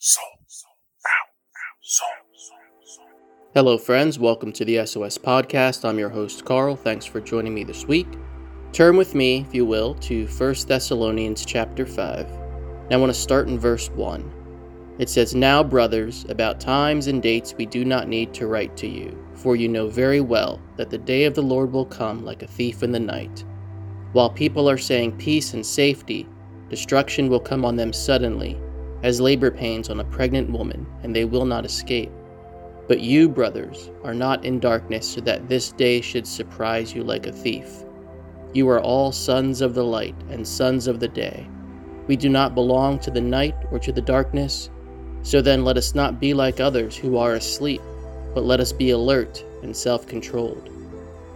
Out. Hello, friends. Welcome to the SOS Podcast. I'm your host, Carl. Thanks for joining me this week. Turn with me, if you will, to 1 Thessalonians chapter 5. And I want to start in verse 1. It says, Now, brothers, about times and dates we do not need to write to you, for you know very well that the day of the Lord will come like a thief in the night. While people are saying peace and safety, destruction will come on them suddenly as labor pains on a pregnant woman, and they will not escape. But you, brothers, are not in darkness, so that this day should surprise you like a thief. You are all sons of the light and sons of the day. We do not belong to the night or to the darkness. So then let us not be like others who are asleep, but let us be alert and self controlled.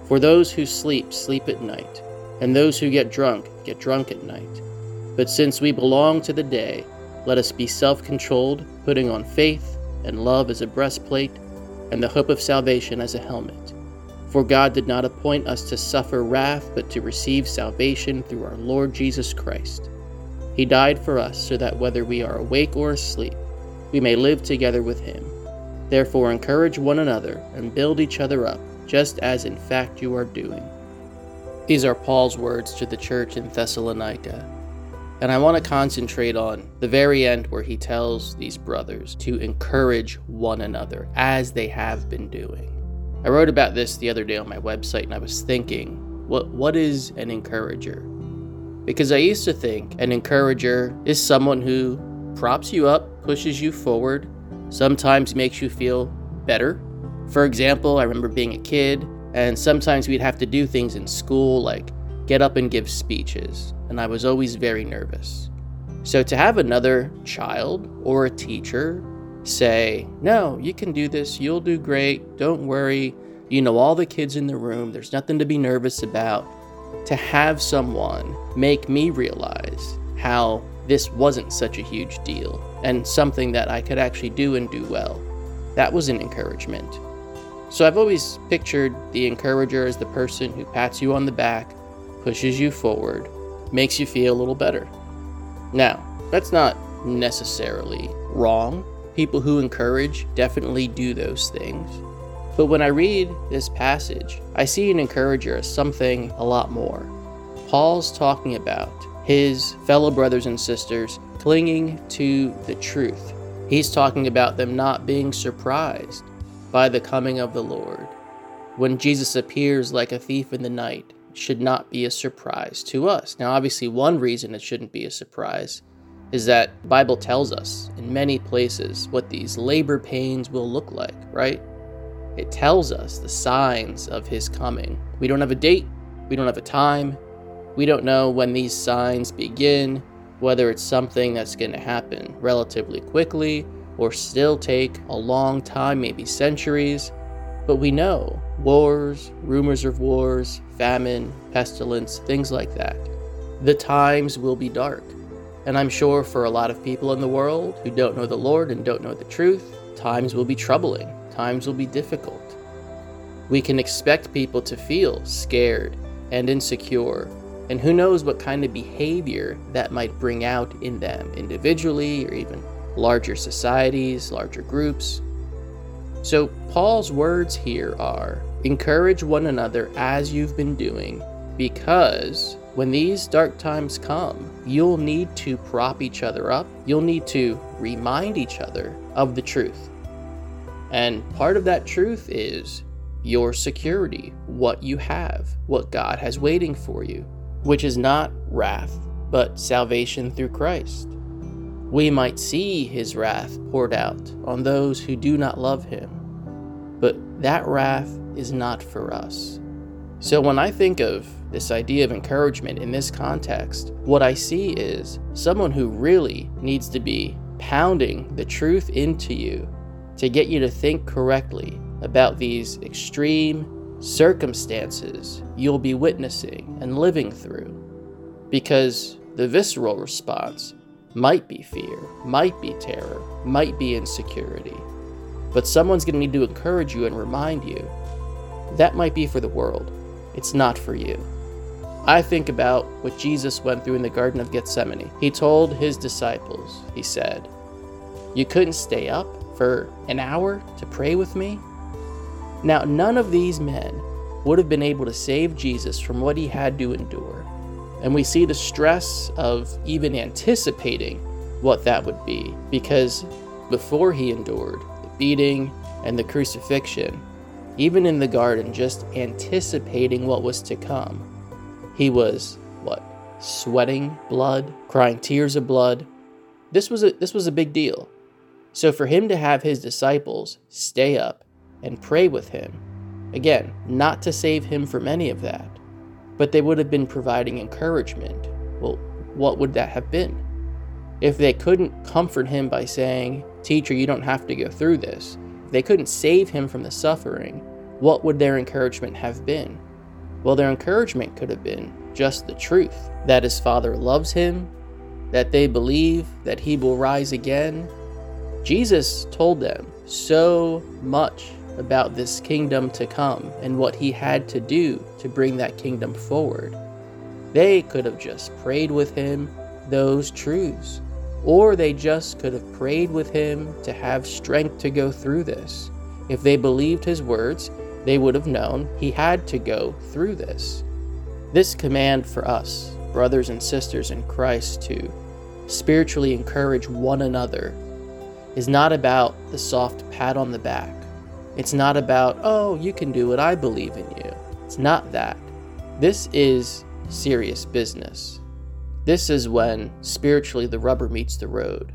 For those who sleep, sleep at night, and those who get drunk, get drunk at night. But since we belong to the day, let us be self controlled, putting on faith and love as a breastplate, and the hope of salvation as a helmet. For God did not appoint us to suffer wrath, but to receive salvation through our Lord Jesus Christ. He died for us so that whether we are awake or asleep, we may live together with Him. Therefore, encourage one another and build each other up, just as in fact you are doing. These are Paul's words to the church in Thessalonica. And I want to concentrate on the very end where he tells these brothers to encourage one another as they have been doing. I wrote about this the other day on my website and I was thinking, what what is an encourager? Because I used to think an encourager is someone who props you up, pushes you forward, sometimes makes you feel better. For example, I remember being a kid and sometimes we'd have to do things in school like get up and give speeches, and I was always very nervous. So to have another child or a teacher say, No, you can do this, you'll do great, don't worry, you know all the kids in the room, there's nothing to be nervous about. To have someone make me realize how this wasn't such a huge deal and something that I could actually do and do well, that was an encouragement. So I've always pictured the encourager as the person who pats you on the back pushes you forward, makes you feel a little better. Now, that's not necessarily wrong. People who encourage definitely do those things. But when I read this passage, I see an encourager as something a lot more. Paul's talking about his fellow brothers and sisters clinging to the truth. He's talking about them not being surprised by the coming of the Lord. When Jesus appears like a thief in the night, should not be a surprise to us. Now, obviously, one reason it shouldn't be a surprise is that Bible tells us in many places what these labor pains will look like, right? It tells us the signs of his coming. We don't have a date, we don't have a time, we don't know when these signs begin, whether it's something that's going to happen relatively quickly or still take a long time, maybe centuries. But we know wars, rumors of wars, famine, pestilence, things like that. The times will be dark. And I'm sure for a lot of people in the world who don't know the Lord and don't know the truth, times will be troubling, times will be difficult. We can expect people to feel scared and insecure, and who knows what kind of behavior that might bring out in them individually or even larger societies, larger groups. So, Paul's words here are encourage one another as you've been doing, because when these dark times come, you'll need to prop each other up. You'll need to remind each other of the truth. And part of that truth is your security, what you have, what God has waiting for you, which is not wrath, but salvation through Christ. We might see his wrath poured out on those who do not love him but that wrath is not for us. So when I think of this idea of encouragement in this context, what I see is someone who really needs to be pounding the truth into you to get you to think correctly about these extreme circumstances you'll be witnessing and living through. Because the visceral response might be fear, might be terror, might be insecurity. But someone's going to need to encourage you and remind you. That might be for the world, it's not for you. I think about what Jesus went through in the Garden of Gethsemane. He told his disciples, He said, You couldn't stay up for an hour to pray with me? Now, none of these men would have been able to save Jesus from what he had to endure. And we see the stress of even anticipating what that would be, because before he endured the beating and the crucifixion, even in the garden, just anticipating what was to come, he was what? Sweating blood, crying tears of blood. This was a this was a big deal. So for him to have his disciples stay up and pray with him, again, not to save him from any of that, but they would have been providing encouragement. Well, what would that have been? If they couldn't comfort him by saying, Teacher, you don't have to go through this, if they couldn't save him from the suffering, what would their encouragement have been? Well, their encouragement could have been just the truth that his father loves him, that they believe that he will rise again, Jesus told them so much about this kingdom to come and what he had to do to bring that kingdom forward. They could have just prayed with him those truths, or they just could have prayed with him to have strength to go through this. If they believed his words, they would have known he had to go through this. This command for us, brothers and sisters in Christ, to spiritually encourage one another is not about the soft pat on the back. It's not about, oh, you can do it, I believe in you. It's not that. This is serious business. This is when spiritually the rubber meets the road.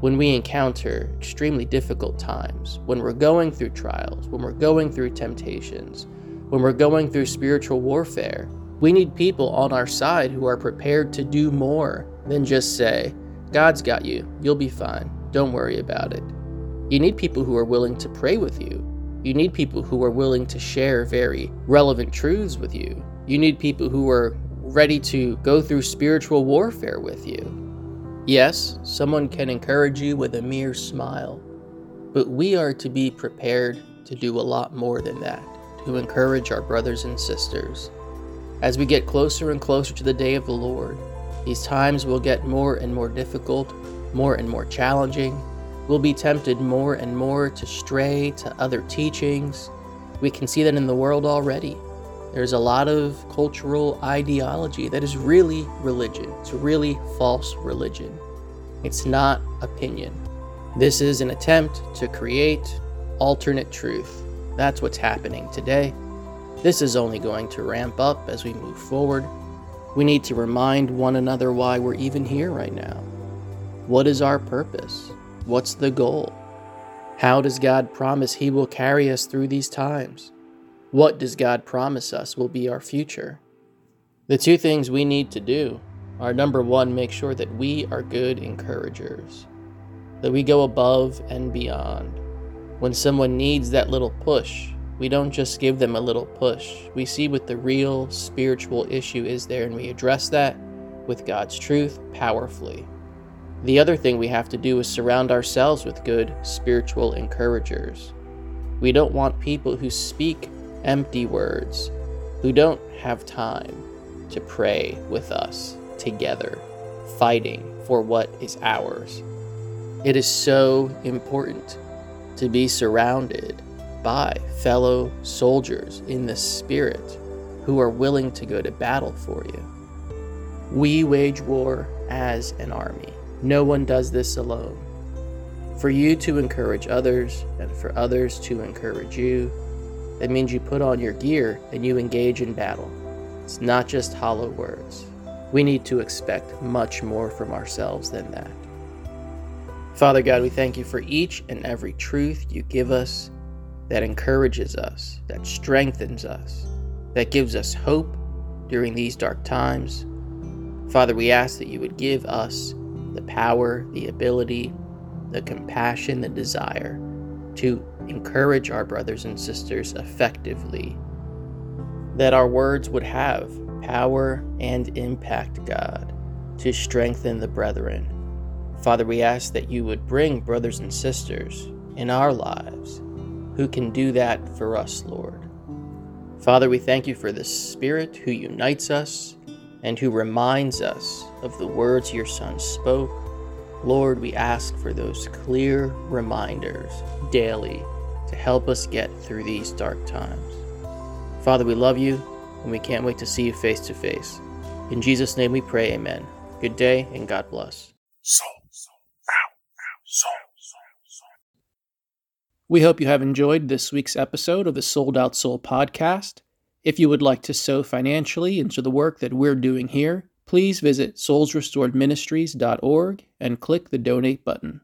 When we encounter extremely difficult times, when we're going through trials, when we're going through temptations, when we're going through spiritual warfare, we need people on our side who are prepared to do more than just say, God's got you, you'll be fine. Don't worry about it. You need people who are willing to pray with you. You need people who are willing to share very relevant truths with you. You need people who are ready to go through spiritual warfare with you. Yes, someone can encourage you with a mere smile, but we are to be prepared to do a lot more than that, to encourage our brothers and sisters. As we get closer and closer to the day of the Lord, these times will get more and more difficult more and more challenging. We'll be tempted more and more to stray to other teachings. We can see that in the world already. There's a lot of cultural ideology that is really religion. It's really false religion. It's not opinion. This is an attempt to create alternate truth. That's what's happening today. This is only going to ramp up as we move forward. We need to remind one another why we're even here right now. What is our purpose? What's the goal? How does God promise He will carry us through these times? What does God promise us will be our future? The two things we need to do are number one, make sure that we are good encouragers, that we go above and beyond. When someone needs that little push, we don't just give them a little push. We see what the real spiritual issue is there, and we address that with God's truth powerfully. The other thing we have to do is surround ourselves with good spiritual encouragers. We don't want people who speak empty words, who don't have time to pray with us together, fighting for what is ours. It is so important to be surrounded by fellow soldiers in the spirit who are willing to go to battle for you. We wage war as an army. No one does this alone. For you to encourage others and for others to encourage you, that means you put on your gear and you engage in battle. It's not just hollow words. We need to expect much more from ourselves than that. Father God, we thank you for each and every truth you give us that encourages us, that strengthens us, that gives us hope during these dark times. Father, we ask that you would give us the power, the ability, the compassion, the desire to encourage our brothers and sisters effectively. That our words would have power and impact, God, to strengthen the brethren. Father, we ask that you would bring brothers and sisters in our lives who can do that for us, Lord. Father, we thank you for the Spirit who unites us and who reminds us of the words your Son spoke. Lord, we ask for those clear reminders daily to help us get through these dark times. Father, we love you and we can't wait to see you face to face. In Jesus' name we pray, amen. Good day and God bless. Soul. Soul. We hope you have enjoyed this week's episode of the Sold Out Soul podcast. If you would like to sow financially into the work that we're doing here, please visit soulsrestoredministries.org and click the donate button.